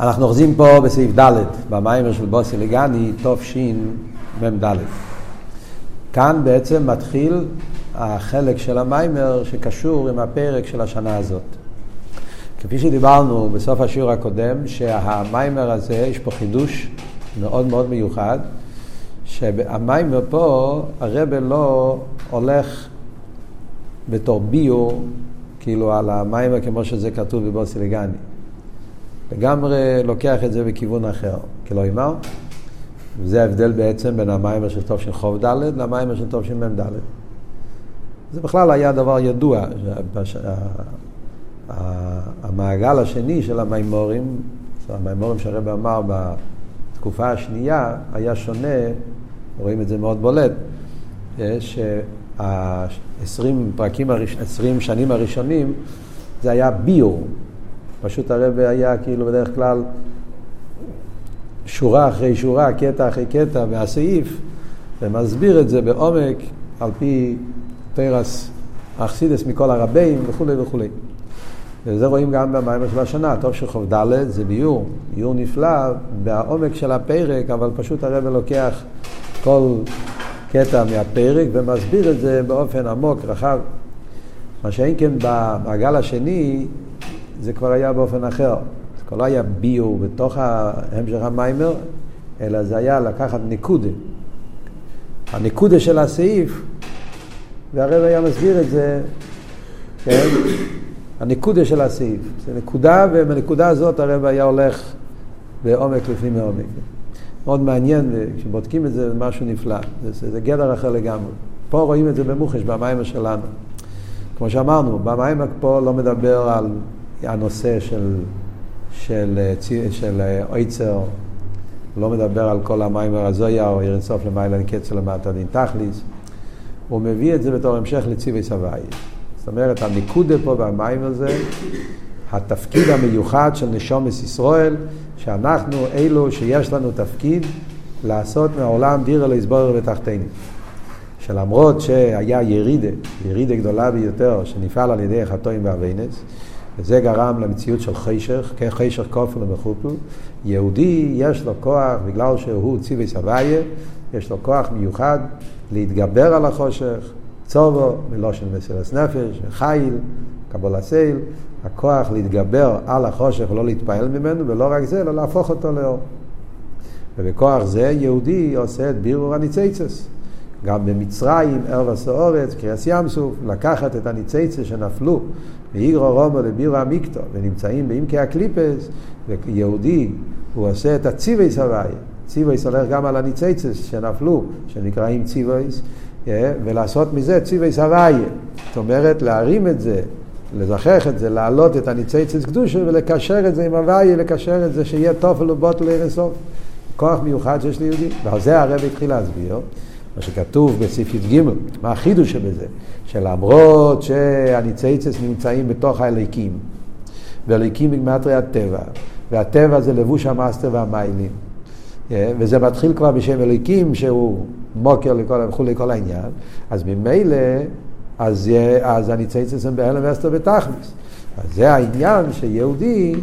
אנחנו אוחזים פה בסעיף ד' במיימר של בוסי לגני, תשמ"ד. כאן בעצם מתחיל החלק של המיימר שקשור עם הפרק של השנה הזאת. כפי שדיברנו בסוף השיעור הקודם, שהמיימר הזה, יש פה חידוש מאוד מאוד מיוחד, שהמיימר פה, הרבה לא הולך בתור ביור, כאילו על המיימר כמו שזה כתוב בבוסי לגני. לגמרי לוקח את זה בכיוון אחר, כלומר, וזה ההבדל בעצם בין המיימר של טוב של חוב ד' למיימר של טוב של מ"ד. זה בכלל היה דבר ידוע, המעגל השני של המיימורים, המיימורים שהרבא אמר בתקופה השנייה, היה שונה, רואים את זה מאוד בולט, שה-20 פרקים, 20 שנים הראשונים, זה היה ביור, פשוט הרב היה כאילו בדרך כלל שורה אחרי שורה, קטע אחרי קטע והסעיף, ומסביר את זה בעומק על פי תרס אכסידס מכל הרבים וכולי וכולי. וזה רואים גם במים של השנה, טוב שחוב ד' זה ביור, ביור נפלא בעומק של הפרק, אבל פשוט הרב לוקח כל קטע מהפרק ומסביר את זה באופן עמוק, רחב. מה שאין כן במעגל השני, זה כבר היה באופן אחר. זה כבר לא היה ביור בתוך המשך המיימר, אלא זה היה לקחת נקודה. הנקודה של הסעיף, והרב היה מסביר את זה, כן? הנקודה של הסעיף. זה נקודה, ובנקודה הזאת הרב היה הולך בעומק לפנים מעומק. מאוד מעניין, כשבודקים את זה, זה משהו נפלא. זה, זה גדר אחר לגמרי. פה רואים את זה במוחש, במיימר שלנו. כמו שאמרנו, במיימר פה לא מדבר על הנושא של, של, של, של אויצר, לא מדבר על כל המים הרזויה או ירן סוף למעלה קצר למטה דין תכליס, הוא מביא את זה בתור המשך לציווי סבי. זאת אומרת, הניקודה פה במים הזה, התפקיד המיוחד של נשומס ישראל, שאנחנו אלו שיש לנו תפקיד לעשות מהעולם דירה להסבור ותחתינו. שלמרות שהיה ירידה, ירידה גדולה ביותר, שנפעל על ידי החטואים והווינס, וזה גרם למציאות של חישך, חישך כופל ומחופל. יהודי יש לו כוח, בגלל שהוא ציווי סבייה, יש לו כוח מיוחד להתגבר על החושך, צובו, מלושן מסירס נפש, חיל, קבול הסייל, הכוח להתגבר על החושך ולא להתפעל ממנו, ולא רק זה, אלא להפוך אותו לאור. ובכוח זה יהודי עושה את בירור הניציצס. גם במצרים, ערב הסעורץ, קריאס ים סוף, לקחת את הניציצס שנפלו ואיגרו רומו לבירו המיקטו, ונמצאים בעמקי הקליפס, ויהודי, הוא עושה את הציוויס הוויה. ציוויס הולך גם על הניציצס שנפלו, שנקראים ציוויס, אה, ולעשות מזה ציוויס הוויה. זאת אומרת, להרים את זה, לזכח את זה, להעלות את הניציצס קדושה ולקשר את זה עם הוויה, לקשר את זה שיהיה תופל ובוטל לארסוף. כוח מיוחד שיש ליהודי. ועל זה הרב התחיל להסביר. מה שכתוב בסעיף י"ג, מה החידוש שבזה? שלמרות שהניציצס נמצאים בתוך האליקים, ואליקים בגמטרי הטבע, והטבע זה לבוש המאסטר והמיילים, אה, וזה מתחיל כבר בשם אליקים שהוא מוקר לכל, וכולי כל העניין, אז ממילא, אז, אז הניציצס הם בהלם ואסתר בתכלס. אז זה העניין שיהודי,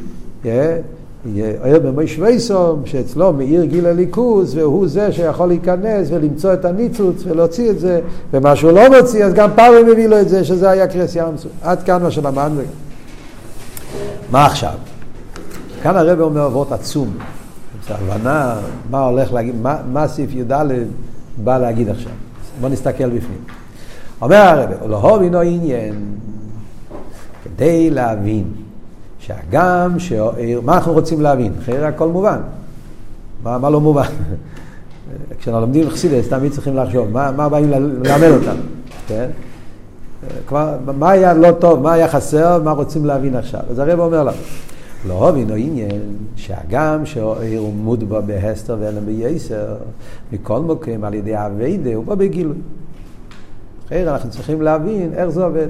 ער במויש וייסום, שאצלו מאיר גיל הליכוז, והוא זה שיכול להיכנס ולמצוא את הניצוץ ולהוציא את זה, ומה שהוא לא מוציא, אז גם פאוור מביא לו את זה, שזה היה קרס ים סוף. עד כאן מה שלמדנו. מה עכשיו? כאן הרב אומר אבות עצום. זו הבנה מה הולך להגיד, מה, מה סעיף י"ד בא להגיד עכשיו. בואו נסתכל בפנים. אומר הרב, ולהוב אינו עניין, כדי להבין שהגם שהעיר, מה אנחנו רוצים להבין? אחרי הכל מובן. מה, מה לא מובן? כשאנחנו לומדים חסידס, תמיד צריכים לחשוב, מה, מה באים ללמד אותנו, כן? כבר, מה היה לא טוב, מה היה חסר, מה רוצים להבין עכשיו. אז הרב אומר לנו, לא הבינו עניין שהגם שהעיר הוא מודבו בהסתר ואלם בייסר, מכל מוקרים על ידי אביידה הוא בא בגילוי. אחרי אנחנו צריכים להבין איך זה עובד.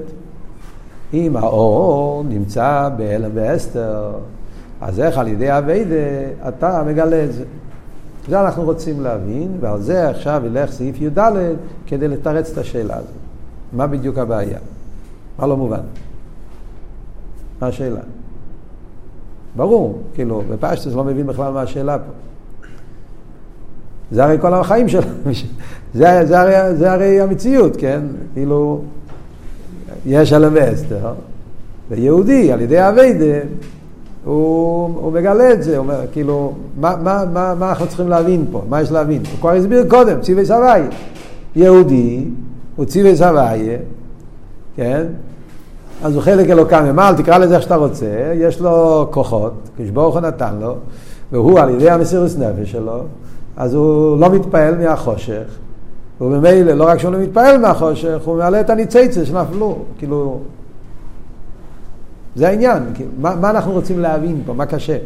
אם האור נמצא בהלם ואסתר, אז איך על ידי אביידה אתה מגלה את זה. זה אנחנו רוצים להבין, ועל זה עכשיו ילך סעיף י"ד כדי לתרץ את השאלה הזאת. מה בדיוק הבעיה? מה לא מובן? מה השאלה? ברור, כאילו, בפשטוס לא מבין בכלל מה השאלה פה. זה הרי כל החיים שלנו, זה, זה, הרי, זה הרי המציאות, כן? כאילו, יש אלם ואסתר, ויהודי על ידי אביידה, הוא, הוא מגלה את זה, הוא אומר, כאילו, מה, מה, מה, מה אנחנו צריכים להבין פה? מה יש להבין? הוא כבר הסביר קודם, ציווי סבייה. יהודי, הוא ציווי סבייה, כן? אז הוא חלק אלוקם ממעל, תקרא לזה איך שאתה רוצה, יש לו כוחות, כשברוך הוא נתן לו, והוא על ידי המסירות נפש שלו, אז הוא לא מתפעל מהחושך, וממילא, לא רק שהוא לא מתפעל מהחושך, הוא מעלה את הניציצה שנפלו, כאילו... זה העניין, כאילו, מה, מה אנחנו רוצים להבין פה, מה קשה?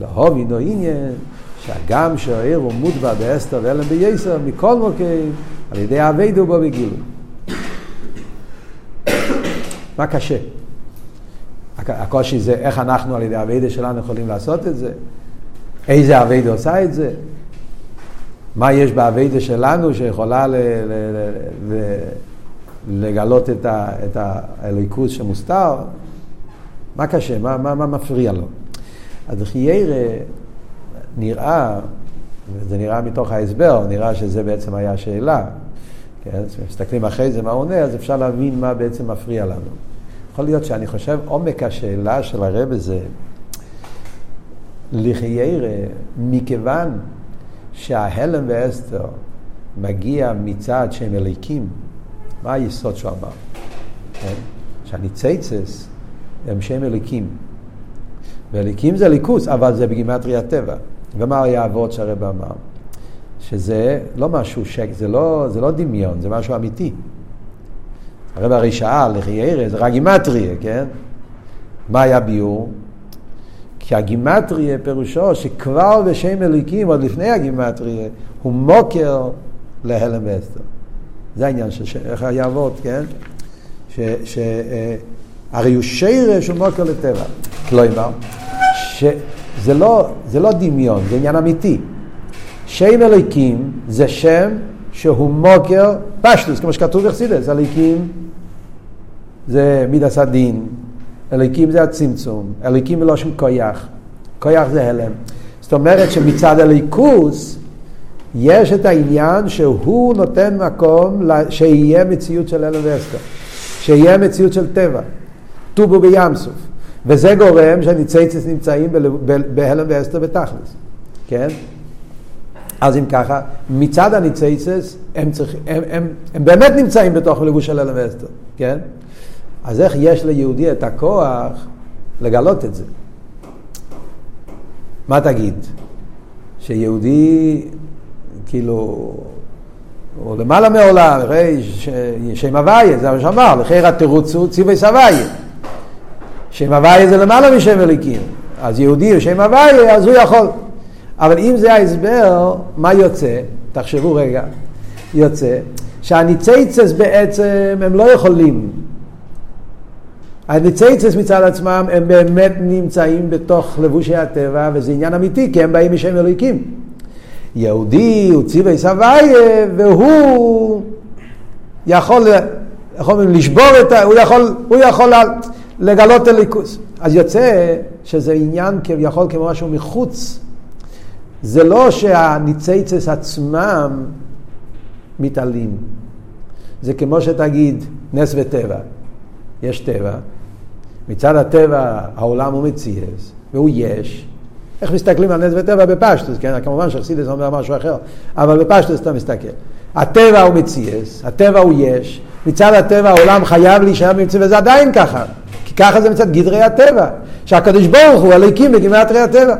להובין או עניין, שהגם שהעיר הוא מוטבע באסתר ואלם בייסר, מכל מוקרים, על ידי אביידו בו בגילוי. מה קשה? הקושי זה איך אנחנו על ידי אביידו שלנו יכולים לעשות את זה? איזה אביידו עושה את זה? מה יש באביידה שלנו שיכולה ל, ל, ל, ל, לגלות את, ה, את האליקוס שמוסתר? מה קשה? מה, מה, מה מפריע לו? אז חיירה נראה, זה נראה מתוך ההסבר, נראה שזה בעצם היה השאלה. כן? מסתכלים אחרי זה מה הוא עונה, אז אפשר להבין מה בעצם מפריע לנו. יכול להיות שאני חושב, עומק השאלה של הרב זה, לחיירה, מכיוון שההלם ואסתר מגיע מצד שהם אליקים, מה היסוד שהוא אמר? כן? שהניציצס הם שם אליקים. ואליקים זה ליכוס, אבל זה בגימטרי הטבע. ומה היה האבות שהרב אמר? שזה לא משהו שק, זה לא, זה לא דמיון, זה משהו אמיתי. הרב הרי שאל, לכי ירא, זה רק גימטריה, כן? מה היה ביור? כי הגימטריה פירושו שכבר בשם אליקים, עוד לפני הגימטריה, הוא מוקר להלם ואסתר. זה העניין של איך היעבוד, כן? ש, ש, אה, הוא שירש הוא מוקר לטבע. כלומר, שזה לא, זה לא דמיון, זה עניין אמיתי. שם אליקים זה שם שהוא מוקר פשטוס, כמו שכתוב בחסידס, אליקים זה מידס הדין, אליקים זה הצמצום, אליקים מלושן כויח, כויח זה הלם. זאת אומרת שמצד הליכוס יש את העניין שהוא נותן מקום שיהיה מציאות של הלם ואסתר, שיהיה מציאות של טבע, טובו בים סוף, וזה גורם שהניציצס נמצאים בהלם ואסתר בתכלס, כן? אז אם ככה, מצד הניציצס הם, צריך, הם, הם, הם באמת נמצאים בתוך לבוש של הלם ואסתר, כן? אז איך יש ליהודי את הכוח לגלות את זה? מה תגיד? שיהודי, כאילו, הוא למעלה מעולם, הרי שם הוויה, זה מה שאמר, לכי התירוץ הוא ציווי סבייה. שם הוויה זה למעלה משם אליקים. אז יהודי הוא שם הוויה, אז הוא יכול. אבל אם זה ההסבר, מה יוצא? תחשבו רגע. יוצא שהניציצס בעצם הם לא יכולים הניציצס מצד עצמם הם באמת נמצאים בתוך לבושי הטבע וזה עניין אמיתי כי הם באים משם אלוהיקים. יהודי הוא ציווי סבייה והוא יכול, יכול לשבור את ה... הוא יכול, הוא יכול לגלות אליקוס. אז יוצא שזה עניין כביכול כמו משהו מחוץ. זה לא שהניציצס עצמם מתעלים. זה כמו שתגיד נס וטבע. יש טבע, מצד הטבע העולם הוא מציאס, והוא יש. איך מסתכלים על נס וטבע בפשטוס, כן? כמובן שחסידס אומר משהו אחר, אבל בפשטוס אתה מסתכל. הטבע הוא מציאס, הטבע הוא יש, מצד הטבע העולם חייב להישאר במציאות, וזה עדיין ככה. כי ככה זה מצד גדרי הטבע, שהקדוש ברוך הוא הליקים בגימטרי הטבע.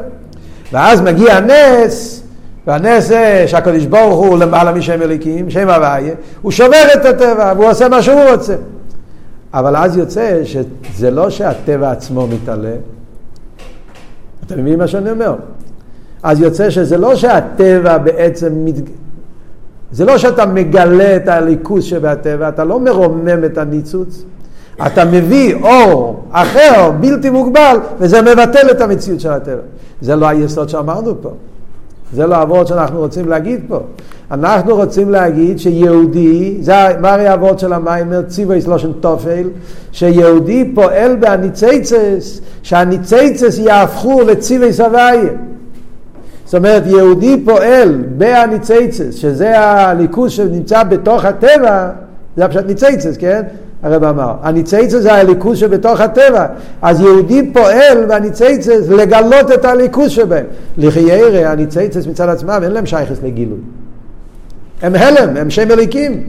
ואז מגיע הנס, והנס זה שהקדוש ברוך הוא למעלה משם אליקים, שם הוויה, הוא שובר את הטבע והוא עושה מה שהוא רוצה. אבל אז יוצא שזה לא שהטבע עצמו מתעלה, אתה מבין מה שאני אומר? אז יוצא שזה לא שהטבע בעצם, מת... זה לא שאתה מגלה את הליכוס שבהטבע, אתה לא מרומם את הניצוץ, אתה מביא אור אחר, בלתי מוגבל, וזה מבטל את המציאות של הטבע. זה לא היסוד שאמרנו פה. זה לא העבוד שאנחנו רוצים להגיד פה. אנחנו רוצים להגיד שיהודי, זה מרי אבות של המים, ציווי סלושן תופל, שיהודי פועל בהניציצס, שהניציצס יהפכו לציווי סבייה. זאת אומרת, יהודי פועל בהניציצס, שזה הליכוז שנמצא בתוך הטבע, זה הפשט ניציצס, כן? הרב אמר. הניציצס זה הליכוז שבתוך הטבע. אז יהודי פועל בניציצס לגלות את הליכוז שבהם. לחיירה, הניציצס מצד עצמם, אין להם שייכס לגילוי. הם הלם, הם שם אליקים.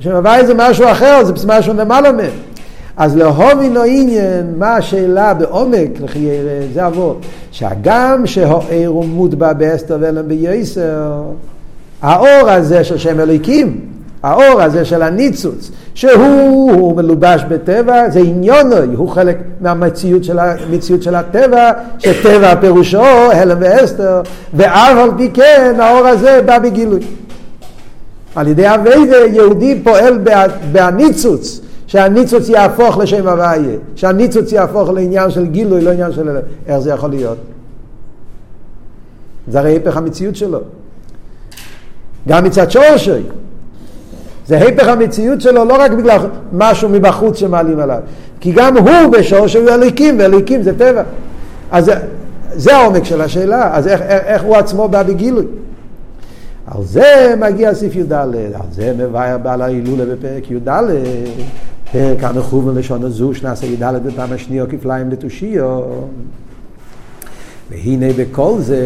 שם הוואי זה משהו אחר, זה משהו למעלה מהם. אז להובינו עניין, מה השאלה בעומק לחיירה, זה אבות. שהגם שהאיר הוא מוטבע באסתר ואלם בייסר, האור הזה של שם אליקים, האור הזה של הניצוץ, שהוא מלובש בטבע, זה עניונוי, הוא חלק מהמציאות של, של הטבע, שטבע פירושו הלם ואסתר, ואף על פי כן האור הזה בא בגילוי. על ידי אביידה יהודי פועל בהניצוץ, שהניצוץ יהפוך לשם הוויה, שהניצוץ יהפוך לעניין של גילוי, לא עניין של... איך זה יכול להיות? זה הרי הפך המציאות שלו. גם מצד שורשי. זה הפך המציאות שלו לא רק בגלל משהו מבחוץ שמעלים עליו, כי גם הוא בשורש של אליקים, ואליקים זה טבע. אז זה, העומק של השאלה, אז איך, איך, איך הוא עצמו בא בגילוי? על זה מגיע סעיף י"ד, על זה מבאר בעל ההילולה בפרק י"ד, פרק המכוון לשון הזו, שנעשה י"ד בפעם השנייה כפליים לתושיו. והנה בכל זה,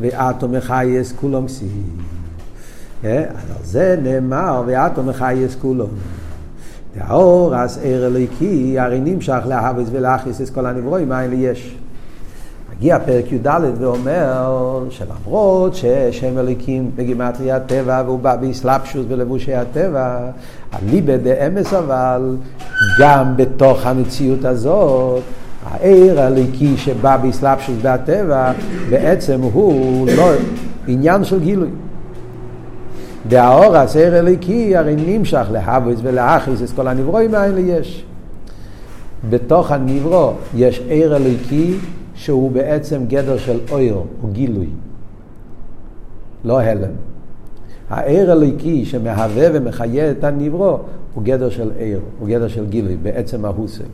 ואתו מחייס כולם סי. אז על זה נאמר, ואתו מחייס כולו. והאור, אז ער אליקי, הרי נמשך להאבס ולהכניס את כל הנברואים האלה יש. מגיע פרק י"ד ואומר שלמרות ששם אליקים בגימטרי הטבע והוא בא באסלאפשוס בלבושי הטבע, אליבא דאמס אבל גם בתוך המציאות הזאת העיר הליקי שבא באסלאפשוס בהטבע בעצם הוא לא עניין של גילוי. והאור הסער אליקי הרי נמשך להבוס ולאחיס את כל הנברואים האלה יש. בתוך הנברו יש עיר אליקי שהוא בעצם גדר של אויר, או גילוי, לא הלם. העיר הליקי שמהווה ומחיה את הנברו הוא גדר של עיר, הוא גדר של גילוי, בעצם ההוסה.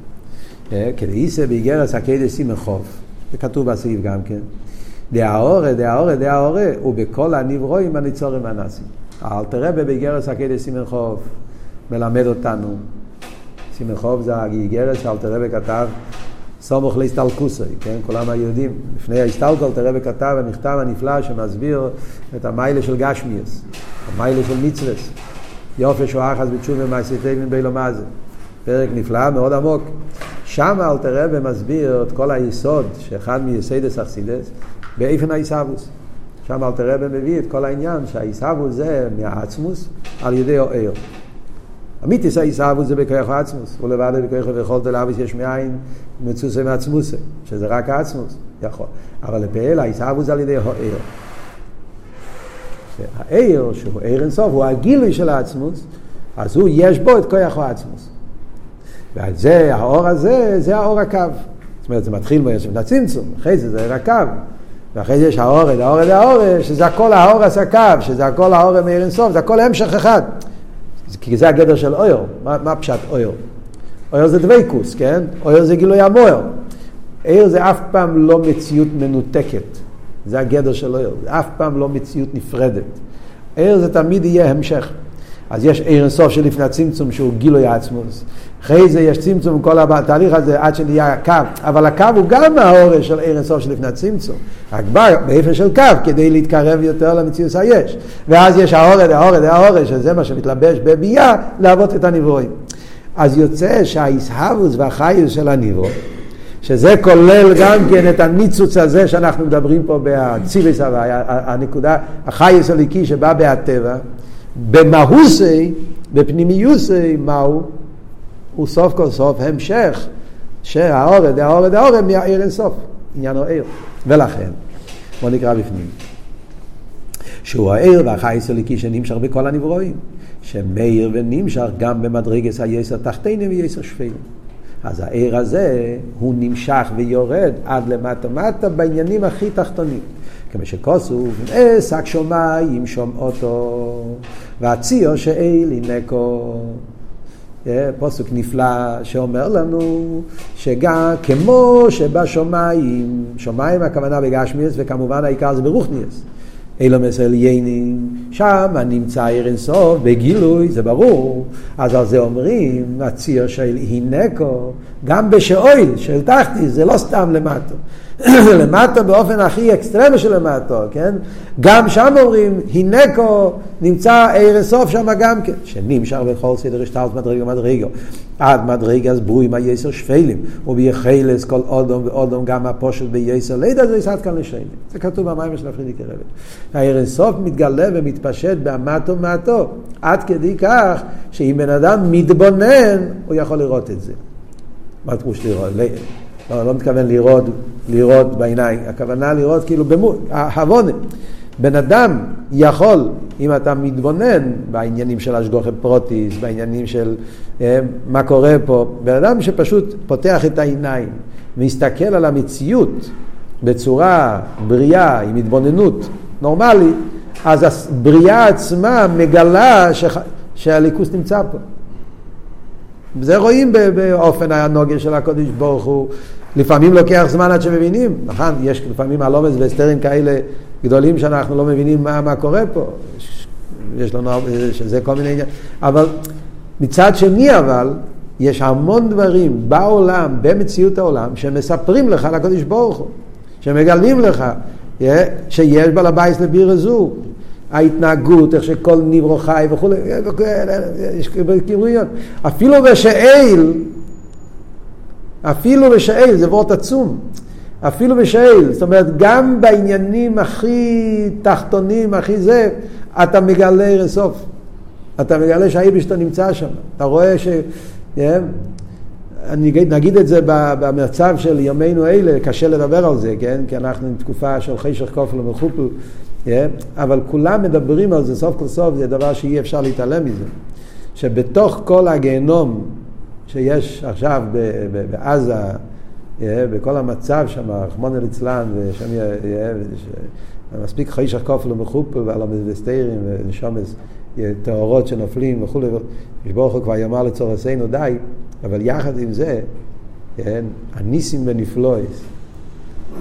אה, כדאיסא באיגרס הקדש סימן חוף, זה כתוב בסעיף גם כן. דהאורה, דהאורה, דהאורה, ובכל הנברואים הניצורים הנאסים. האלתר רבי באיגרס הקדש סימן חוף מלמד אותנו. סימן חוף זה האיגרס שאלתר רבי כתב סמוך להסתלקוסי, כן? כולם היהודים. לפני ההסתלקות, תראה וכתב המכתב הנפלא שמסביר את המיילה של גשמיאס, המיילה של מצווס. יופי שואה אחז בתשובה מעשיתי מן בילו מה זה. פרק נפלא, מאוד עמוק. שם אלתר רבי מסביר את כל היסוד, שאחד מייסיידס אכסידס, באיפן האיסאבוס. שם אלתר רבי מביא את כל העניין שהאיסאבוס זה מהעצמוס על ידי אוהר. אמיתיס העיסאוו זה בכוח העצמוס, ולבד בכוח ויכולת לאביס יש מאין מצוסי מעצמוסי, שזה רק העצמוס, יכול. אבל לפעיל העיסאוו זה על ידי העיר. העיר, שהוא עיר אינסוף, הוא הגילוי של העצמוס, אז הוא, יש בו את כוח העצמוס. ועל זה, האור הזה, זה האור הקו. זאת אומרת, זה מתחיל ביוסף הצמצום, אחרי זה זה הקו. ואחרי זה יש האורד, האורד, האורד, שזה הכל האור הקו, שזה הכל האור מאיר אינסוף, זה הכל המשך אחד. כי זה הגדר של אויר. מה, מה פשט אויר? אויר זה דבייקוס, כן? אויר זה גילוי המויר. עיר זה אף פעם לא מציאות מנותקת. זה הגדר של אויר. זה אף פעם לא מציאות נפרדת. עיר זה תמיד יהיה המשך. אז יש עיר אינסוף שלפני הצמצום שהוא גילוי העצמוס. אחרי זה יש צמצום כל התהליך הזה עד שנהיה קו, אבל הקו הוא גם האורש של עיר אינסוף שלפני הצמצום. רק בא באיפה של קו כדי להתקרב יותר למציאות היש. ואז יש האורד, האורד, האורש, שזה מה שמתלבש בביאה, להוות את הנברואים. אז יוצא שהאיסהבוס והחיוס של הנברו, שזה כולל גם כן את הניצוץ הזה שאנחנו מדברים פה בציוויס הוויה, הנקודה, החיוס הליקי שבא בהטבע, במהוסי, בפנימיוסי, מהו? הוא סוף כל סוף המשך שהאורד, האורד, האורד מהעיר אינסוף, עניין העיר. ולכן, בוא נקרא בפנים. שהוא העיר והחייס הליקי שנמשך בכל הנברואים, שמאיר ונמשך גם במדרגס היסר תחתינו ויסר שפלים. אז העיר הזה הוא נמשך ויורד עד למטה מטה בעניינים הכי תחתונים. כמו שכוסו, עסק שומיים שומעותו, והציו שאלי נקו. פוסק נפלא שאומר לנו שגם כמו שבשמיים, שמיים הכוונה בגשמיאס וכמובן העיקר זה ברוכניאס. אילומס עליינים, שם נמצא עיר אינסוף, בגילוי, זה ברור. אז על זה אומרים, הציר של הינקו, גם בשאויל, של תחתי, זה לא סתם למטו. למטו באופן הכי אקסטרמי של למטו, כן? גם שם אומרים, הינקו נמצא עיר אינסוף שם גם כן, שנמשך בכל סדר השתלת מדרגו מדרגו. עד מדרגס ברואים היסר שפלים, וביחלס כל אודום ואודום גם הפושט ביסר לידע זה יסעד כאן לשני. זה כתוב במים של הפרידיקי רבי. העיר אינסוף מתגלה ומתפשט במטו מטו, עד כדי כך שאם בן אדם מתבונן, הוא יכול לראות את זה. מה פירוש לראות? לא, לא מתכוון לראות, לראות בעיניים, הכוונה לראות כאילו במו, הבונה. בן אדם יכול, אם אתה מתבונן בעניינים של השגוחי פרוטיס, בעניינים של אה, מה קורה פה, בן אדם שפשוט פותח את העיניים, מסתכל על המציאות בצורה בריאה, עם התבוננות נורמלית, אז הבריאה עצמה מגלה ש... שהליכוס נמצא פה. וזה רואים באופן הנוגר של הקודש ברוך הוא. לפעמים לוקח זמן עד שמבינים, נכון? יש לפעמים הלומס והסתרים כאלה גדולים שאנחנו לא מבינים מה, מה קורה פה. יש לנו, שזה כל מיני עניינים. אבל מצד שני אבל, יש המון דברים בעולם, במציאות העולם, שמספרים לך על הקודש ברוך הוא, שמגלים לך שיש בעל הבייס לביר הזו. ההתנהגות, איך שכל נברו חי וכולי, יש קירויות. אפילו בשאל, אפילו בשאל, זה וורט עצום. אפילו בשאל, זאת אומרת, גם בעניינים הכי תחתונים, הכי זה, אתה מגלה רסוף. אתה מגלה שהאיבשטו נמצא שם. אתה רואה ש... Yeah, אני נגיד את זה במצב של ימינו אלה, קשה לדבר על זה, כן? כי אנחנו בתקופה של חשך כופל ומחופל, yeah, אבל כולם מדברים על זה, סוף כל סוף זה דבר שאי אפשר להתעלם מזה. שבתוך כל הגיהנום שיש עכשיו בעזה, בכל המצב שם, רחמנא ליצלן, ושם מספיק חיישך כופל ומחופל ועל המסתירים ונשומס טהורות שנופלים וכולי, ברוך הוא כבר יאמר לצורסנו די, אבל יחד עם זה, כן, הניסים ונפלויס,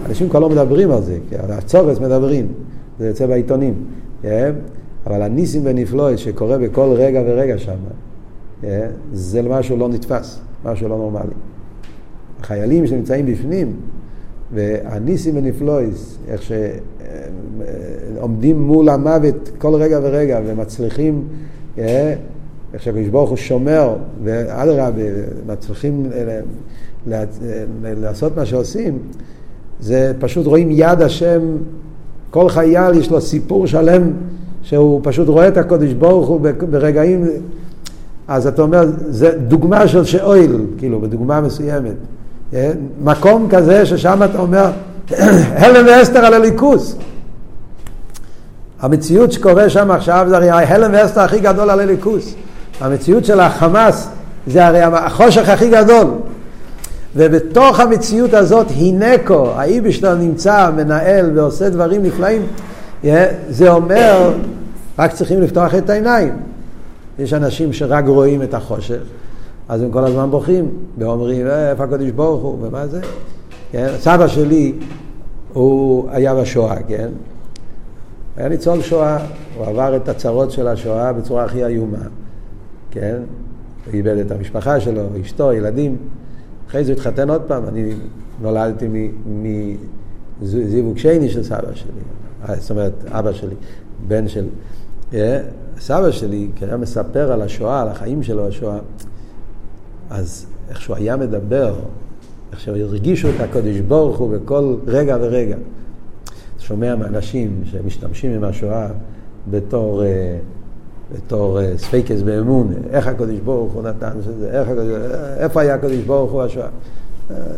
אנשים כבר לא מדברים על זה, כן, הצורס מדברים, זה יוצא בעיתונים, כן, אבל הניסים ונפלויס שקורה בכל רגע ורגע שם, זה משהו לא נתפס, משהו לא נורמלי. החיילים שנמצאים בפנים, והניסים ונפלויס, איך שעומדים מול המוות כל רגע ורגע ומצליחים, אה, איך שהקדוש ברוך הוא שומר, ואדרבה, מצליחים לעשות מה שעושים, זה פשוט רואים יד השם, כל חייל יש לו סיפור שלם, שהוא פשוט רואה את הקודש ברוך הוא ברגעים, אז אתה אומר, זה דוגמה של שאויל, כאילו, בדוגמה מסוימת. כן? מקום כזה ששם אתה אומר, הלם ואסתר על הליכוס. המציאות שקורה שם עכשיו זה הרי ההלם ואסתר הכי גדול על הליכוס. המציאות של החמאס זה הרי החושך הכי גדול. ובתוך המציאות הזאת הינקו, האיבשטר נמצא, מנהל ועושה דברים נפלאים, זה אומר, רק צריכים לפתוח את העיניים. יש אנשים שרק רואים את החושך, אז הם כל הזמן בוכים, ואומרים, אה, איפה הקדוש ברוך הוא, ומה זה? כן? סבא שלי, הוא היה בשואה, כן? היה ניצול שואה, הוא עבר את הצרות של השואה בצורה הכי איומה, כן? הוא איבד את המשפחה שלו, אשתו, ילדים. אחרי זה התחתן עוד פעם, אני נולדתי מזיווג שני של סבא שלי, אה, זאת אומרת, אבא שלי, בן של... אה, סבא שלי, כי היה מספר על השואה, על החיים שלו, השואה, אז איך שהוא היה מדבר, איך שהרגישו את הקודש ברוך הוא בכל רגע ורגע. שומע מאנשים שמשתמשים עם השואה בתור, אה, בתור אה, ספיקות באמונה, איך הקודש ברוך הוא נתן שזה, איך איפה היה הקודש ברוך הוא השואה.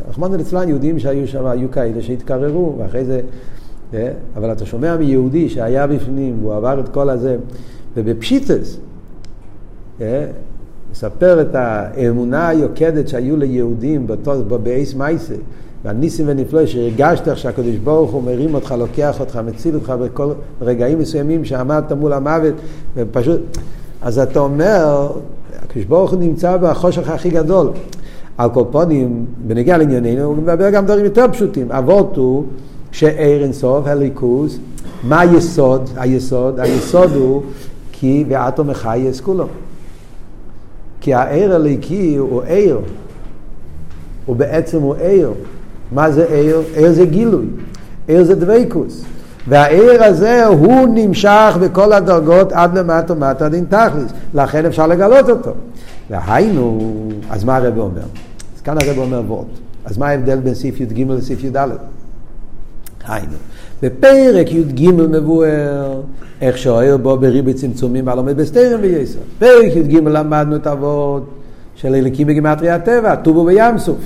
רחמנא ליצלן, יהודים שהיו שם, היו כאלה שהתקררו, ואחרי זה, אה, אבל אתה שומע מיהודי שהיה בפנים, והוא עבר את כל הזה, ובפשיטס, מספר את האמונה היוקדת שהיו ליהודים באייס מייסה, והניסים ונפלא שהרגשת איך שהקדוש ברוך הוא מרים אותך, לוקח אותך, מציל אותך בכל רגעים מסוימים שעמדת מול המוות, ופשוט, אז אתה אומר, הקדוש ברוך הוא נמצא בחושך הכי גדול. על כל פונים, בנגיע לענייננו, הוא מדבר גם דברים יותר פשוטים. אבות הוא שאיר אינסוף, הליכוז, מה היסוד? היסוד, היסוד הוא כי ואתו מחייס כולו. כי העיר הליקי הוא עיר, הוא בעצם הוא עיר. מה זה עיר? עיר זה גילוי, עיר זה דבקוס. והעיר הזה הוא נמשך בכל הדרגות עד למטה מטה דין תכלס, לכן אפשר לגלות אותו. והיינו, אז מה הרב אומר? אז כאן הרב אומר וורט. אז מה ההבדל בין סעיף י"ג לסעיף י"ד? היינו, בפרק י"ג מבואר איך שאוהר בו בריבי צמצומים והלומד בסתרם וייסר. פרק י"ג למדנו את אבות של אליקים בגימטרי הטבע, טובו בים סוף.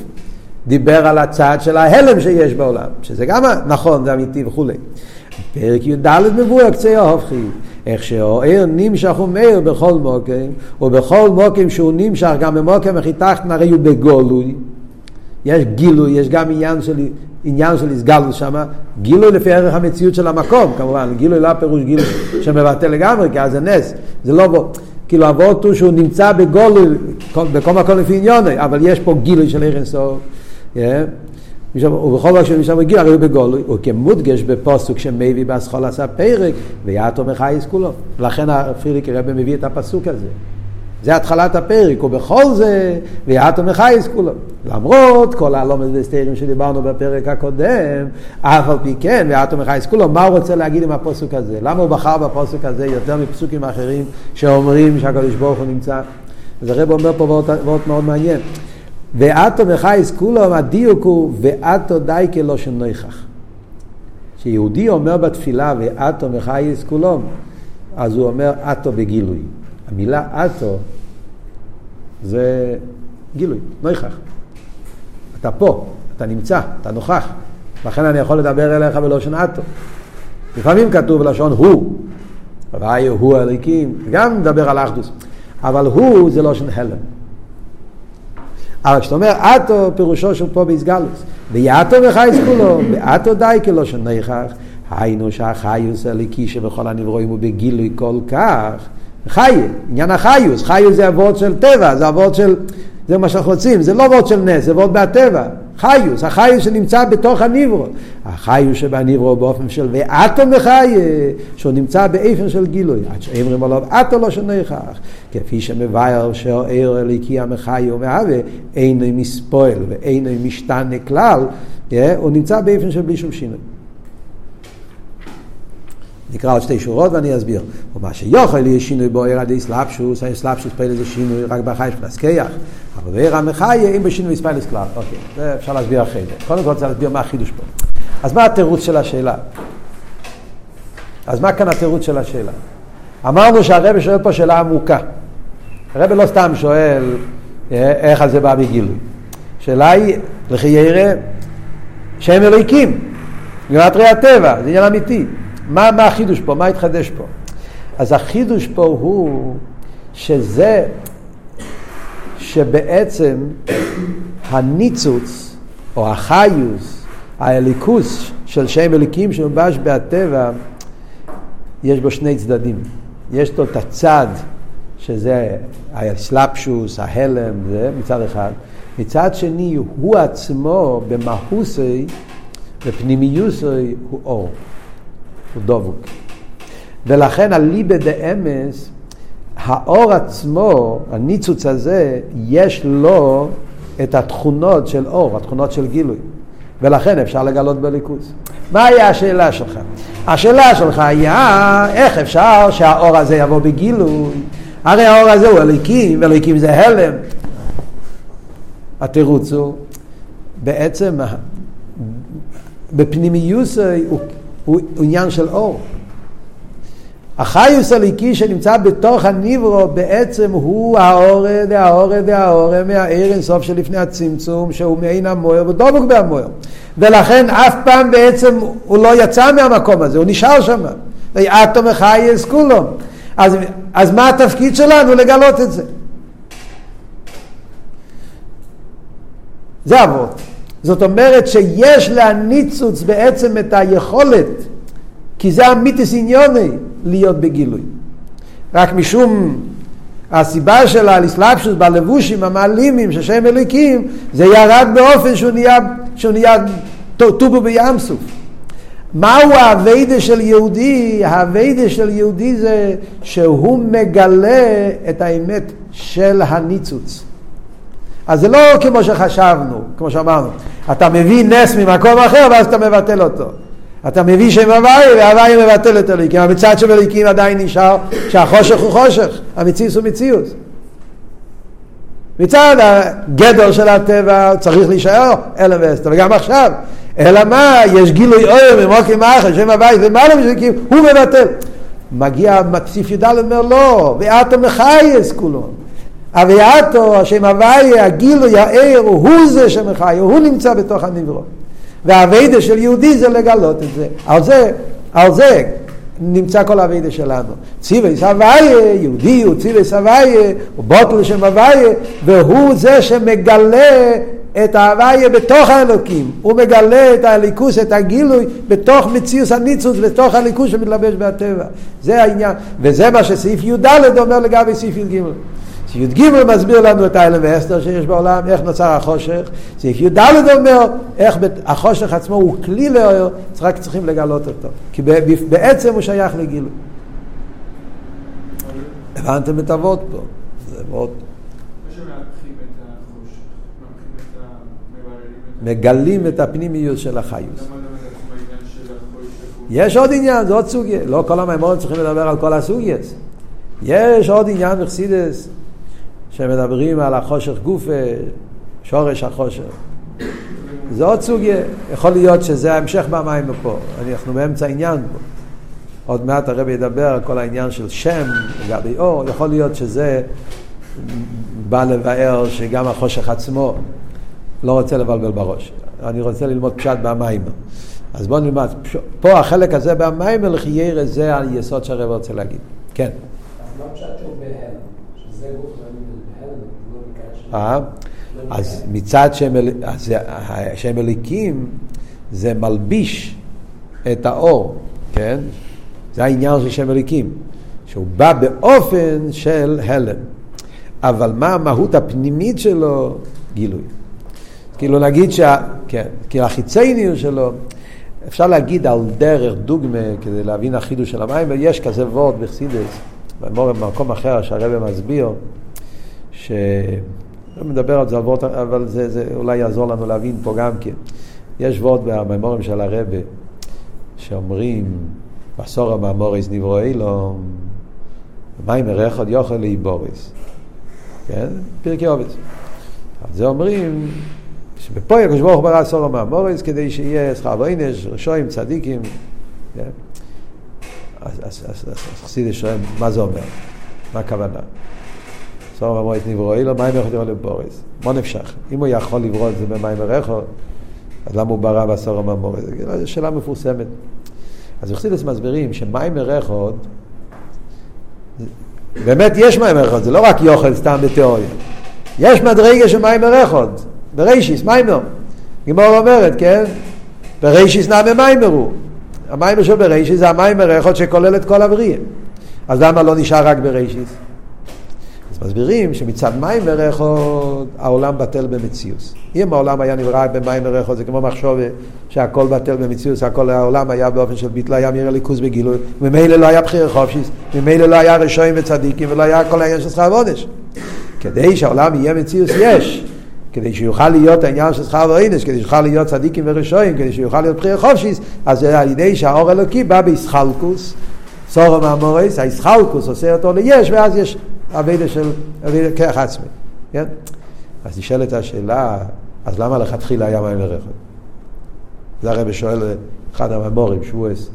דיבר על הצד של ההלם שיש בעולם, שזה גם נכון, זה אמיתי וכולי. פרק י"ד מבואר קצה ההופכי, איך שהאור נמשך ומאיר בכל מוקם, ובכל מוקם שהוא נמשך, גם במוקם הכי תחתן הרי הוא בגולוי. יש גילוי, יש גם עניין של, עניין של הסגלו שם, גילוי לפי ערך המציאות של המקום, כמובן, גילוי לא פירוש גילוי שמבטא לגמרי, כי אז זה נס, זה לא בו, כאילו הוא שהוא נמצא בגולוי, בכל מקום לפי עניוני, אבל יש פה גילוי של ערך אינסוף. Yeah. ובכל מקום שמשם הגיע, הרי הוא בגולוי, הוא כמודגש בפוסוק שמביא באסכול עשה פרק, ויעתו מחייס כולו. לכן הפריליק רבי מביא את הפסוק הזה. זה התחלת הפרק, ובכל זה, ויעתו מחייס כולו. למרות כל הלומד וסתירים שדיברנו בפרק הקודם, אף על פי כן, ויעתו מחייס כולו, מה הוא רוצה להגיד עם הפוסק הזה? למה הוא בחר בפוסק הזה יותר מפסוקים אחרים שאומרים שהקדוש ברוך הוא נמצא? אז הרב אומר פה וורט מאוד מעניין. ואתו מחייס כולו, הדיוק הוא ואתו די כלושן נויכח. כשיהודי אומר בתפילה ואתו מחייס כולו, אז הוא אומר אתו בגילוי. המילה אתו זה גילוי, נויכח. אתה פה, אתה נמצא, אתה נוכח. לכן אני יכול לדבר אליך בלושן אתו. לפעמים כתוב בלשון הוא, ראי הוא הליקים, גם מדבר על אחדוס. אבל הוא זה לושן הלם. אבל כשאתה אומר אתו, פירושו של פה באיסגלוס. ויאתו וחייס כולו, ואתו די כלא שניכך, היינו שהחיוס הליקי שבכל הנברואים הוא בגילוי כל כך, חי, עניין החיוס, חיוס זה אבות של טבע, זה אבות של, זה מה שאנחנו רוצים, זה לא אבות של נס, זה אבות מהטבע. חיוס, החיוס שנמצא בתוך הניברו. החיוס שבניברו באופן של ואתו מחיה, שהוא נמצא באיפן של גילוי. עד שאומרים עליו אתו לא שנכח. כפי שמבאר שהעיר אליקי המחיה ומהווה, אינו מספועל ואינו משתנה כלל, הוא נמצא באיפן של בלי שום שינוי. נקרא עוד שתי שורות ואני אסביר. ומה שיוכל יהיה שינוי בו עיר עדי סלאפשוס, סלאפשוס פלא זה שינוי רק בחי מבחינת כיח. אבל בעיר המחיה אם בשינוי ספיילס כלל. אוקיי, זה אפשר להסביר אחרי זה. קודם כל צריך להסביר מה החידוש פה. אז מה התירוץ של השאלה? אז מה כאן התירוץ של השאלה? אמרנו שהרבא שואל פה שאלה עמוקה. הרבא לא סתם שואל אה, איך זה בא בגילוי. השאלה היא, לכי ירא, שהם אלוהיקים, גימטרי הטבע, זה עניין אמיתי. מה, מה החידוש פה? מה התחדש פה? אז החידוש פה הוא שזה שבעצם הניצוץ או החיוס, האליקוס של שם אליקים שמובש בהטבע, יש בו שני צדדים. יש לו את הצד שזה הסלפשוס, ההלם, זה מצד אחד. מצד שני, הוא עצמו במהוסי, בפנימיוסי, הוא אור. הוא דבוק. ולכן הליבה דאמס, האור עצמו, הניצוץ הזה, יש לו את התכונות של אור, התכונות של גילוי. ולכן אפשר לגלות בליכוז. מה היה השאלה שלך? השאלה שלך היה איך אפשר שהאור הזה יבוא בגילוי? הרי האור הזה הוא אליקים, ואליקים זה הלם. התירוץ הוא, בעצם בפנימיוס הוא הוא עניין של אור. החיוס הליקי שנמצא בתוך הניברו בעצם הוא האורה והאורה והאורה מהעיר אינסוף שלפני הצמצום שהוא מעין המויר ודבוק בהמויר ולכן אף פעם בעצם הוא לא יצא מהמקום הזה, הוא נשאר שם ואתו מחייס כולו אז, אז מה התפקיד שלנו לגלות את זה? זה אבות. זאת אומרת שיש להניצוץ בעצם את היכולת, כי זה המיתוס עניוני, להיות בגילוי. רק משום הסיבה של הלסלבשוס בלבושים המעלימים של שם אליקים, זה ירד באופן שהוא נהיה, שהוא נהיה טובו בים סוף. מהו האביידה של יהודי? האביידה של יהודי זה שהוא מגלה את האמת של הניצוץ. אז זה לא כמו שחשבנו, כמו שאמרנו. אתה מביא נס ממקום אחר ואז אתה מבטל אותו. אתה מביא שם הוואי והוואי מבטל את הליקים. המצד של הליקים עדיין נשאר שהחושך הוא חושך, המציאות הוא מציאות. מצד הגדר של הטבע צריך להישאר אלא ואסתר, וגם עכשיו. אלא מה, יש גילוי אויר ממוקים מאחר, שם הבית למעלה משקים, הוא מבטל. מגיע סעיף י"ד אומר לא, ואתו מחייס כולו. אביאתו, השם הוויה, הגילוי, העיר, הוא זה שמחיה, הוא נמצא בתוך הנברו. והאביידה של יהודי זה לגלות את זה. על זה, על זה נמצא כל האביידה שלנו. ציווי סבייה, יהודי הוא ציווי סבייה, הוא בוטל שם הוויה, והוא זה שמגלה את ההוויה בתוך האלוקים. הוא מגלה את הליכוס, את הגילוי, בתוך מציאוס הניצוץ, בתוך הליכוס שמתלבש בטבע. זה העניין. וזה מה שסעיף י"ד אומר לגבי סעיף י"ג. סעיף י"ג מסביר לנו את האלם ואסתר שיש בעולם, איך נוצר החושך. סעיף י"ד אומר איך החושך עצמו הוא כלי לאור, רק צריכים לגלות אותו. כי בעצם הוא שייך לגילוי. הבנתם את הוורד פה. זה מאוד... מגלים את הפנימיות של החיוס. יש עוד עניין, זה עוד סוגיה. לא כל המימורים צריכים לדבר על כל הסוגייס. יש עוד עניין מחסידס שמדברים על החושך גופה, שורש החושך. זה עוד סוגיה. יכול להיות שזה ההמשך במים פה. אנחנו באמצע עניין פה. עוד מעט הרב ידבר על כל העניין של שם לגבי אור. יכול להיות שזה בא לבאר שגם החושך עצמו לא רוצה לבלבל בראש. אני רוצה ללמוד פשט במים. אז בואו נלמד. פה החלק הזה במים, לחיירא זה היסוד שהרב רוצה להגיד. כן. אז מה פשט שהוא בהלם? שזה גוף אה? אז מצד שם אליקים זה מלביש את האור, כן? זה העניין של שם אליקים, שהוא בא באופן של הלם. אבל מה המהות הפנימית שלו? גילוי. כאילו נגיד שה... כן, כאילו החיצייניוס שלו, אפשר להגיד על דרך דוגמה כדי להבין החידוש של המים, ויש כזה וורד בחסידס, במקום אחר שהרבא מסביר, ש... לא מדבר על זה, אבל זה, זה אולי יעזור לנו להבין פה גם כן. יש וורד במימורים של הרבה, שאומרים, בסור המאמוריס נברו אילום, מים מרחוד יוכל לאיבוריס. כן? פרקי עובץ. אז זה אומרים, שבפה יקוש ברוך הוא ברא סור המאמוריס, כדי שיהיה שכר ועינש, רשועים, צדיקים. כן? אז חסידי שואל, מה זה אומר? מה הכוונה? סור המאמוריס נברו אילו, מים מרחוד יוכל לאיבוריס. מה נפשך? אם הוא יכול לברוא את זה במים מרחוד, אז למה הוא ברא בסור המאמוריס? זו שאלה מפורסמת. אז בחסידס מסבירים שמים מרחוד, באמת יש מים מרחוד, זה לא רק יוכל סתם בתיאוריה. יש מדרגה של מים מרחוד, ברישיס, מיימר. גמור אומרת, כן? ברישיס נעמי מיימרו. המיימר של ברישיס זה המיימר האחד שכולל את כל הבריאה. אז למה לא נשאר רק ברישיס? מסבירים שמצד מיימר אחד העולם בטל במציאוס. אם העולם היה נברא במיימר אחד זה כמו מחשוב שהכל בטל במציאוס, הכל העולם היה באופן של ביטל, היה מירה ליכוז בגילוי, ממילא לא היה בחירה חופשיס, ממילא לא היה רשועים וצדיקים ולא היה כל העניין של שכר ועונש. כדי שהעולם יהיה מציאוס יש. כדי שיוכל להיות העניין של שכר ואינס, כדי שיוכל להיות צדיקים ורשועים, כדי שיוכל להיות בחירה חופשיס, אז זה על ידי שהאור אלוקי בא באיסחלקוס, סורו מהמורס, האיסחלקוס עושה אותו ליש, ואז יש אבידה של, אבידה כרך עצמי, כן? אז נשאלת השאלה, אז למה לכתחילה היה מים לרכב? זה הרב שואל אחד הממורים, שבועס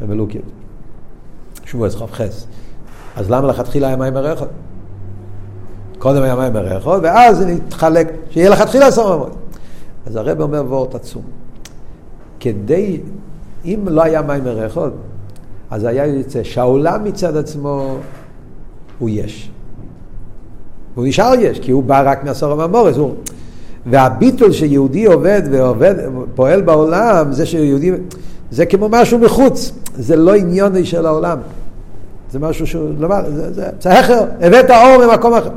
במלוקים, שבועס חוב חס. אז למה לכתחילה היה מים לרכב? קודם היה מים ברכו, ואז נתחלק, שיהיה לכתחילה עשור ממות. אז הרב אומר וורט עצום. כדי, אם לא היה מים ברכו, אז היה יוצא שהעולם מצד עצמו הוא יש. הוא נשאר יש, כי הוא בא רק מעשור הממורס. הוא... והביטול שיהודי עובד ועובד, פועל בעולם, זה שיהודי, זה כמו משהו מחוץ, זה לא עניוני של העולם. זה משהו שהוא, זה, זה, זה אחר, הבאת אור ממקום אחר.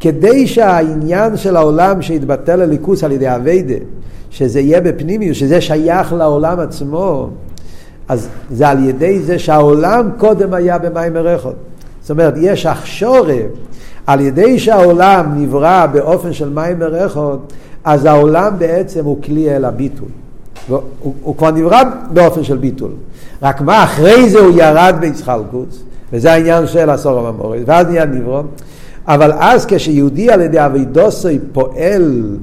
כדי שהעניין של העולם שיתבטל לליכוס על ידי אביידה, שזה יהיה בפנימיות, שזה שייך לעולם עצמו, אז זה על ידי זה שהעולם קודם היה במים מרחות. זאת אומרת, יש הכשורה, על ידי שהעולם נברא באופן של מים מרחות, אז העולם בעצם הוא כלי אל הביטול. הוא, הוא כבר נברא באופן של ביטול. רק מה, אחרי זה הוא ירד ביצחלקוס, וזה העניין של עשור הממורת, ואז נהיה נברא. אבל אז כשיהודי על ידי אבידוסי פועל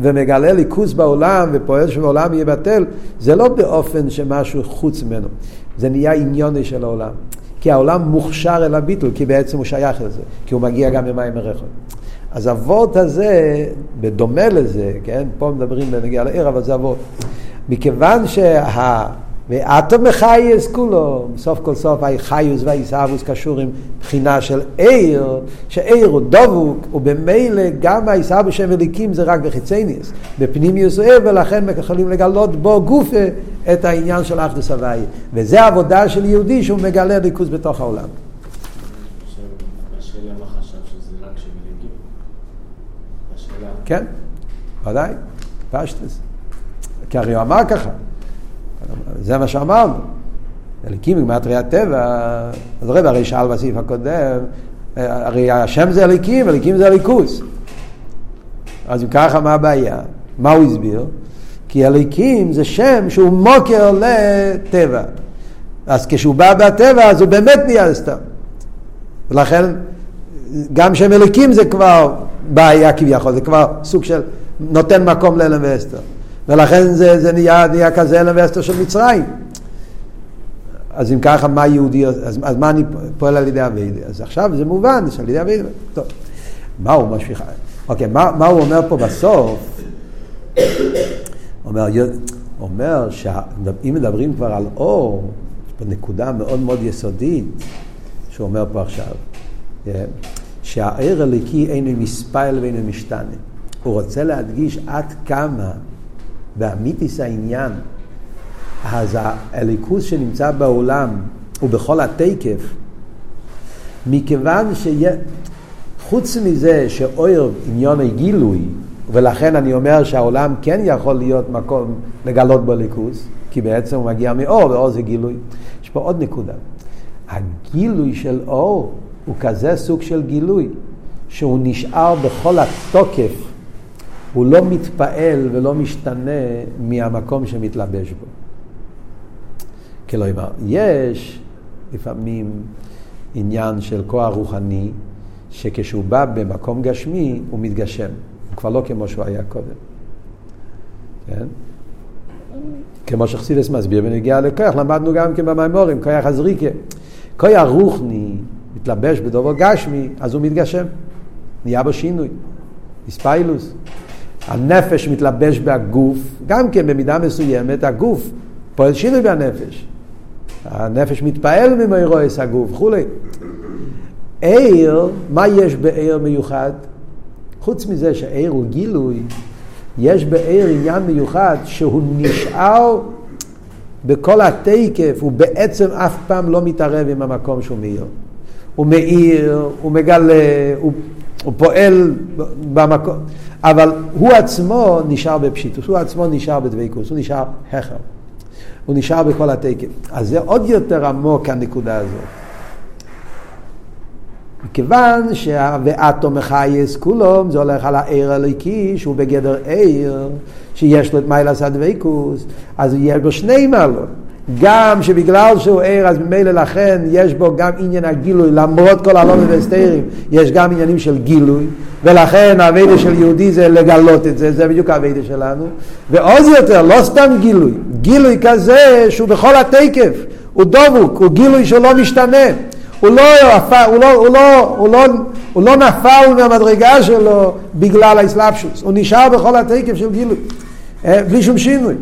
ומגלה ליכוס בעולם ופועל שבעולם יהיה בטל, זה לא באופן שמשהו חוץ ממנו, זה נהיה עניוני של העולם. כי העולם מוכשר אל הביטול, כי בעצם הוא שייך לזה, כי הוא מגיע גם ממים מרחוב. אז הוורט הזה, בדומה לזה, כן, פה מדברים בנגיע לעיר, אבל זה הוורט. מכיוון שה... ואתו מחייס כולו, סוף כל סוף החיוס והעיסאוווס קשור עם בחינה של עיר, שעיר הוא דבוק, ובמילא גם העיסאוווס שם אליקים זה רק בחיצניוס, בפנימיוס הוא עיר, ולכן יכולים לגלות בו גופה את העניין של אחדוס הוואי. וזה העבודה של יהודי שהוא מגלה ליכוז בתוך העולם. כן, ודאי, פשטס. כי הרי הוא אמר ככה. זה מה שאמרנו. אליקים בגמטרי הטבע, אז הרב הרי שאל בסעיף הקודם, הרי השם זה אליקים, אליקים זה אליקוס. אז אם ככה, מה הבעיה? מה הוא הסביר? כי אליקים זה שם שהוא מוקר לטבע. אז כשהוא בא בטבע, אז הוא באמת נהיה סתם. ולכן, גם שם אליקים זה כבר בעיה כביכול, זה כבר סוג של נותן מקום לאלם ואסתר. ולכן זה, זה נהיה, נהיה כזה אלם ואסתר של מצרים. אז אם ככה, מה יהודי, אז, אז מה אני פועל על ידי אביידה? אז עכשיו זה מובן, זה על ידי אביידה. טוב, מה הוא משפיך? אוקיי, מה, מה הוא אומר פה בסוף? אומר, אומר שאם מדברים כבר על אור, יש פה נקודה מאוד מאוד יסודית שהוא אומר פה עכשיו, כן? שהעיר הליקי אינו מספייל ואינו משתנה. הוא רוצה להדגיש עד כמה באמיתיס העניין, אז הליכוז שנמצא בעולם ובכל התקף, מכיוון שחוץ מזה שאויר עניון גילוי, ולכן אני אומר שהעולם כן יכול להיות מקום לגלות בו ליכוז, כי בעצם הוא מגיע מאור, ואור זה גילוי. יש פה עוד נקודה. הגילוי של אור הוא כזה סוג של גילוי, שהוא נשאר בכל התוקף הוא לא מתפעל ולא משתנה מהמקום שמתלבש בו. כלומר, יש לפעמים עניין של כוח רוחני, שכשהוא בא במקום גשמי, הוא מתגשם. הוא כבר לא כמו שהוא היה קודם. כן? כמו שחסידס מסביר בנגיעה לכוח, למדנו גם כן במימורים, כוח הזריקה. כוח רוחני מתלבש בדובר גשמי, אז הוא מתגשם. נהיה בו שינוי. איספיילוס. הנפש מתלבש בגוף, גם כן במידה מסוימת הגוף פועל שינוי בנפש. הנפש מתפעל ממאירועס הגוף וכולי. עיר, מה יש בעיר מיוחד? חוץ מזה שעיר הוא גילוי, יש בעיר עניין מיוחד שהוא נשאר בכל התקף, הוא בעצם אף פעם לא מתערב עם המקום שהוא מאיר. הוא מאיר, הוא מגלה, הוא, הוא פועל במקום. אבל הוא עצמו נשאר בפשיטוס, הוא עצמו נשאר בדבקוס, הוא נשאר החר. הוא נשאר בכל התקף. אז זה עוד יותר עמוק הנקודה הזאת. מכיוון שה"ואטו מחייס כולום" זה הולך על העיר הליקי שהוא בגדר עיר שיש לו את מיילס הדבקוס אז יש בו שני מעלות גם שבגלל שהוא ער, אז ממילא לכן יש בו גם עניין הגילוי, למרות כל הלומים והסתרים, יש גם עניינים של גילוי, ולכן האביידה של יהודי זה לגלות את זה, זה בדיוק האביידה שלנו. ועוד יותר, לא סתם גילוי, גילוי כזה שהוא בכל התקף, הוא דבוק, הוא גילוי שלא משתנה. הוא לא, הוא לא, הוא לא, הוא לא, הוא לא נפל מהמדרגה שלו בגלל האסלאפשוס, הוא נשאר בכל התקף של גילוי, בלי שום שינוי.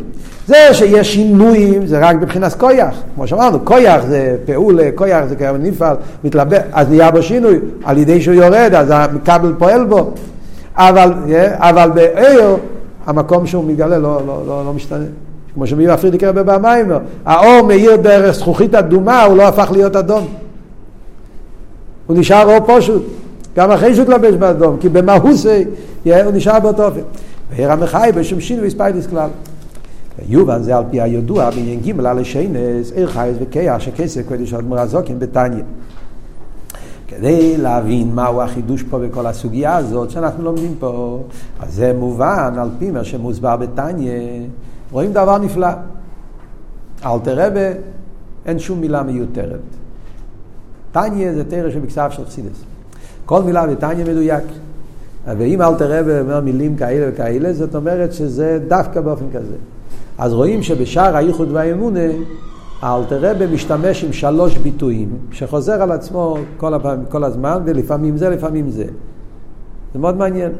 זה שיש שינויים זה רק מבחינת כויח, כמו שאמרנו, כויח זה פעולה, כויח זה כאב נפעל, מתלבט, אז נהיה בו שינוי, על ידי שהוא יורד, אז הכבל פועל בו. אבל, אבל בעיר, המקום שהוא מתגלה לא, לא, לא, לא משתנה. כמו שמי מפריד יקרה במים, האור מאיר דרך זכוכית אדומה, הוא לא הפך להיות אדום. הוא נשאר אור פשוט, גם אחרי שהוא התלבש באדום, כי במהוסי הוא נשאר באותו אופן. ועיר המחי בשום שינוי וספיידיס כלל. ויובן זה על פי הידוע בעניין ג' על השיינס, עיר חייס וכיח שכסף קודש אדמו"ר הזוקין בתניא. כדי להבין מהו החידוש פה בכל הסוגיה הזאת שאנחנו לומדים פה, אז זה מובן על פי מה שמוסבר בתניא. רואים דבר נפלא. אלתר רבה, אין שום מילה מיותרת. תניא זה תרא שבכסף של חסידס. כל מילה בתניא מדויק. ואם אלתר רבה אומר מילים כאלה וכאלה, זאת אומרת שזה דווקא באופן כזה. אז רואים שבשער הייחוד והאמונה, אלתר רבה משתמש עם שלוש ביטויים, שחוזר על עצמו כל, הפעם, כל הזמן, ולפעמים זה, לפעמים זה. זה מאוד מעניין.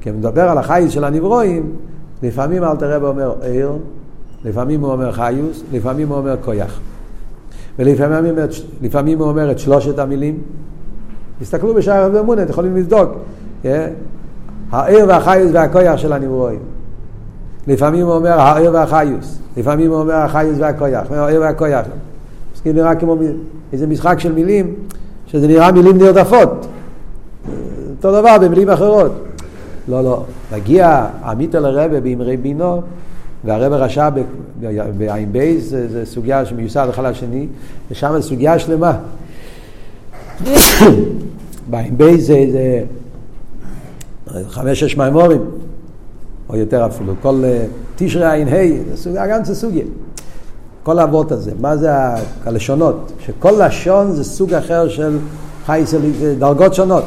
כי הוא מדבר על החייס של הנברואים, לפעמים אלתר רב אומר עיר, לפעמים הוא אומר חיוס, לפעמים הוא אומר כויח. ולפעמים לפעמים הוא אומר את שלושת המילים. תסתכלו בשער ואמונה, אתם יכולים לבדוק. Yeah. העיר והחיוס והכויח של הנברואים. לפעמים הוא אומר העיר והחיוס, לפעמים הוא אומר החיוס והכויח, העיר והכויח. זה נראה כמו איזה משחק של מילים, שזה נראה מילים נרדפות. אותו דבר במילים אחרות. לא, לא. מגיע עמית אל הרבה באמרי בינו, והרבה רשע בעין בייס, זו סוגיה שמיוסד אחד לשני, ושם סוגיה שלמה. בעין בייס זה חמש-שש מימורים, או יותר אפילו, כל אה, תשרי עין ה', גם זה סוגיה. כל האבות הזה, מה זה הלשונות? שכל לשון זה סוג אחר של חי, דרגות שונות.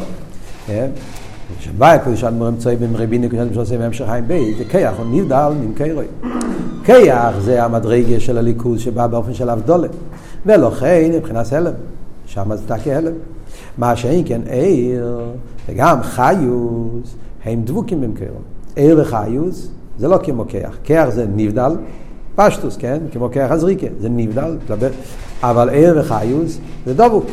שבא הקדוש אדמו"ר אמצעי במרביני קדוש אדמו"ר שעושה בהמשך חיים בי, זה כיח, הוא נבדל נמכי רוי. כיח זה המדרגה של הליכוז שבא באופן של אבדולה. ולכן מבחינת הלם, שם זה תקי הלם. מה שאין כן עיר וגם חיוס הם דבוקים במקרו. עיר וחיוס זה לא כמו כיח. כיח זה נבדל, פשטוס, כן? כמו כיח הזריקה, זה נבדל, אבל עיר וחיוס זה דבוק.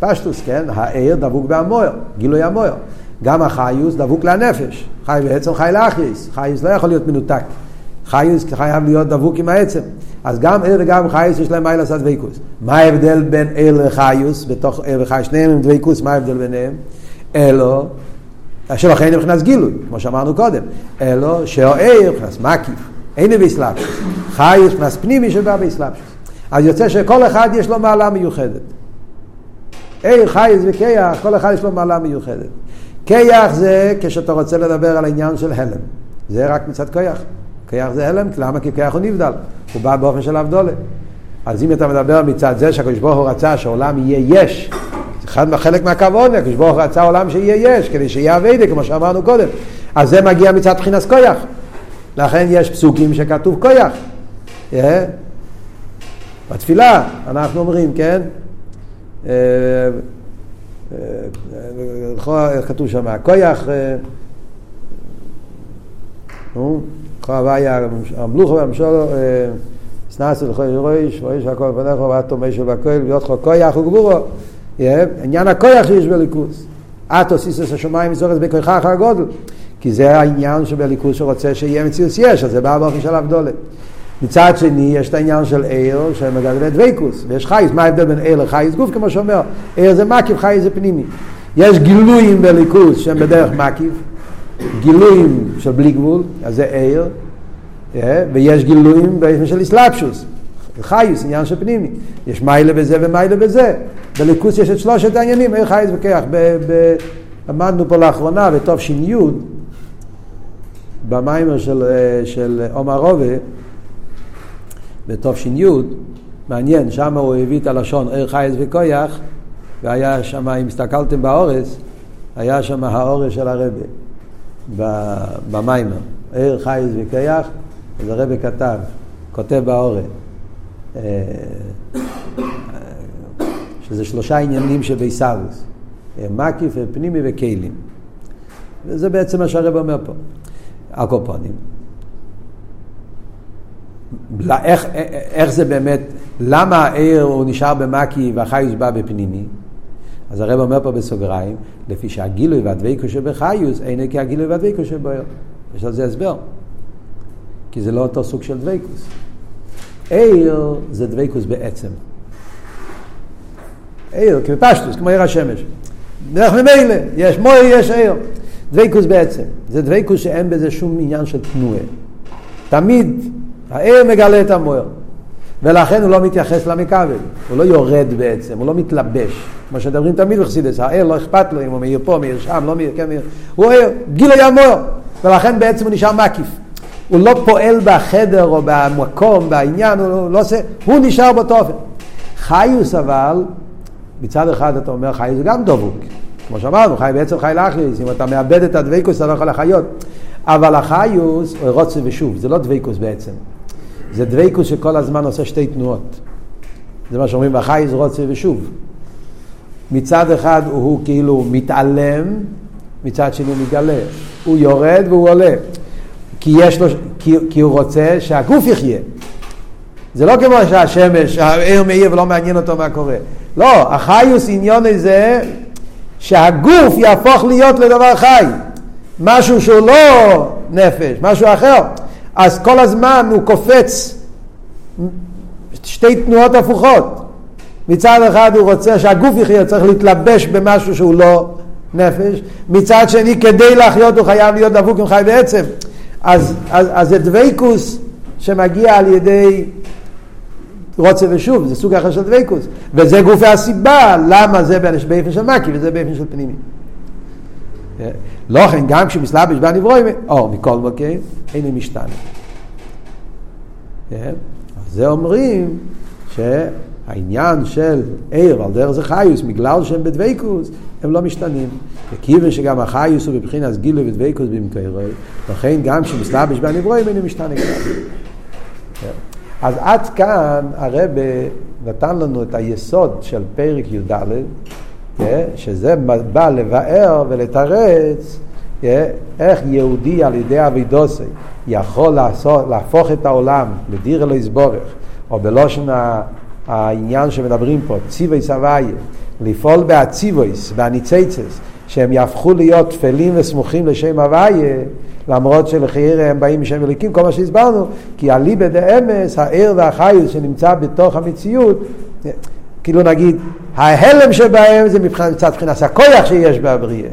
פשטוס, כן? העיר דבוק בהמויר, גילוי המויר. גם החיוס דבוק לנפש. חי בעצם חי לאחייס. חייס לא יכול להיות מנותק. חיוס חייב להיות דבוק עם העצם. אז גם ער וגם חייס יש להם מיילס הדבקוס. מה ההבדל בין ער לחיוס, בתוך ער וחייס, שניהם עם דבקוס, מה ההבדל ביניהם? אלו, שלכן הם מבחינת גילוי, כמו שאמרנו קודם. אלו, שהער מבחינת מקיף, אין באסלאפשוס. חייס מבחינת פנימי שבא באסלאפשוס. אז יוצא שכל אחד יש לו מעלה מיוחדת. ער, חייס וכיח, כל אחד יש לו מעלה מיוחדת. כיח זה כשאתה רוצה לדבר על העניין של הלם. זה רק מצד כיח. כיח זה הלם, למה? כי כיח הוא נבדל. הוא בא באופן של אבדולה. אז אם אתה מדבר מצד זה שהקדוש ברוך הוא רצה שהעולם יהיה יש, זה אחד חלק מהכבוד, הקדוש ברוך הוא רצה עולם שיהיה יש, כדי שיהיה אביידה, כמו שאמרנו קודם. אז זה מגיע מצד בחינת כיח. לכן יש פסוקים שכתוב כיח. Yeah. בתפילה אנחנו אומרים, כן? Uh, כתוב שם, כויח, כוח הוויה, המלוכו והמשולו, סנאסו לכל ראש, ואיש הכל פניך, ואתו משל והכל, להיות לך כויח וגבורו. עניין הכויח שיש בליכוס. את עושיס השמיים מזורת בכוחך הגודל. כי זה העניין שבליכוס שרוצה שיהיה מציאוס יש, אז זה בא באופן של אבדולת. מצד שני, יש את העניין של עיר שמגדל דוויקוס, ויש חייס, מה ההבדל בין עיר לחייס גוף, כמו שאומר, עיר זה מקיף, חייס זה פנימי. יש גילויים בליכוס שהם בדרך מקיף, גילויים של בלי גבול, אז זה עיר, אה, ויש גילויים של אסלאפשוס, חייס, עניין של פנימי. יש מיילה בזה ומיילה בזה. בליכוס יש את שלושת העניינים, עיר חייס וכיח. למדנו פה לאחרונה, בתוף ש"י, במיימר של, אה, של עומר רובה, בתש"י, מעניין, שם הוא הביא את הלשון ער חייס וכויח, והיה שם, אם הסתכלתם באורס, היה שם האורס של הרבה, במיימר, ער חייס וכויח, אז הרבה כתב, כותב באורס, אה, שזה שלושה עניינים של ביסרוס, מקיף ופנימי וכלים. וזה בעצם מה שהרב אומר פה. הקופונים. איך, איך זה באמת, למה העיר הוא נשאר במקי והחייס בא בפנימי? אז הרב אומר פה בסוגריים, לפי שהגילוי והדבקו שבחיוס אין כהגילוי והדבקו שבויר. יש על זה הסבר. כי זה לא אותו סוג של דבקוס. עיר זה דבקוס בעצם. עיר, כפשטוס, כמו עיר השמש. דרך ממילא, יש מויר, יש עיר. דבקוס בעצם. זה דבקוס שאין בזה שום עניין של תנועה. תמיד העיר מגלה את המויר. ולכן הוא לא מתייחס למכבל, הוא לא יורד בעצם, הוא לא מתלבש. כמו שדברים תמיד בחסידס, הער לא אכפת לו אם הוא מאיר פה, מאיר שם, לא מאיר, כן מאיר. הוא ער, גילוי המויר, ולכן בעצם הוא נשאר מקיף. הוא לא פועל בחדר או במקום, בעניין, הוא לא עושה, הוא נשאר באותו אופן. חיוס אבל, מצד אחד אתה אומר חיוס זה גם דבוק. כמו שאמרנו, חי בעצם חי לאחליס, אם אתה מאבד את הדבקוס אתה לא יכול לחיות. אבל החיוס הוא רוצה ושוב, זה לא דבקוס בעצם. זה דבקוס שכל הזמן עושה שתי תנועות. זה מה שאומרים, והחייס רוצה ושוב. מצד אחד הוא כאילו מתעלם, מצד שני הוא מתגלה. הוא יורד והוא עולה. כי, יש לו, כי, כי הוא רוצה שהגוף יחיה. זה לא כמו שהשמש, העיר מאיר ולא מעניין אותו מה קורה. לא, החיוס עניון זה שהגוף יהפוך להיות לדבר חי. משהו שהוא לא נפש, משהו אחר. אז כל הזמן הוא קופץ שתי תנועות הפוכות. מצד אחד הוא רוצה שהגוף יחיה, צריך להתלבש במשהו שהוא לא נפש, מצד שני כדי להחיות הוא חייב להיות דבוק עם חי בעצם. אז, אז, אז זה דבייקוס שמגיע על ידי רוצה ושוב, זה סוג אחר של דבייקוס. וזה גופי הסיבה למה זה באופן של מקי וזה באופן של פנימי. לא כן, גם כשמסלבש בנברואים, או מכל מוקר, אין משתנה. כן? זה אומרים שהעניין של עיר על דרך זה חיוס, בגלל שהם בדוויקוס, הם לא משתנים. וכיוון שגם החיוס הוא בבחינת גילוי ודוויקוס במקורו, לכן גם כשמסלבש בנברואים אין משתנה כלל. כן? אז עד כאן הרב נתן לנו את היסוד של פרק י"ד? שזה בא לבאר ולתרץ איך יהודי על ידי אבידוסי יכול לעשות, להפוך את העולם לדיר אלוהי סבורך, או בלושן העניין שמדברים פה, ציווי סבייה, לפעול בהציוויס, בהניציצס, שהם יהפכו להיות תפלים וסמוכים לשם הוויה, למרות שלחייר הם באים משם אליקים, כל מה שהסברנו, כי אליבא דאמס, הער והחיוס שנמצא בתוך המציאות, כאילו נגיד, ההלם שבהם זה מצד מבחינת הכוח שיש בבריאה.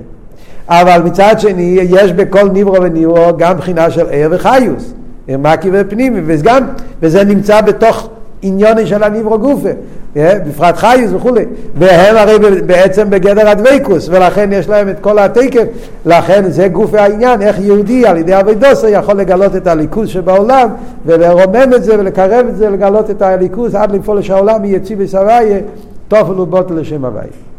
אבל מצד שני, יש בכל ניברו וניברו גם בחינה של ער וחיוס, ער מקי ופנימי, וגם, וזה נמצא בתוך עניוני של הניברו גופה, בפרט חיוס וכולי, והם הרי בעצם בגדר הדבקוס, ולכן יש להם את כל התקף, לכן זה גוף העניין, איך יהודי על ידי אבידוסה יכול לגלות את הליכוז שבעולם, ולרומם את זה ולקרב את זה, לגלות את הליכוז עד לפעול שהעולם יהיה ציווי סבייה, תופל לשם הוויה.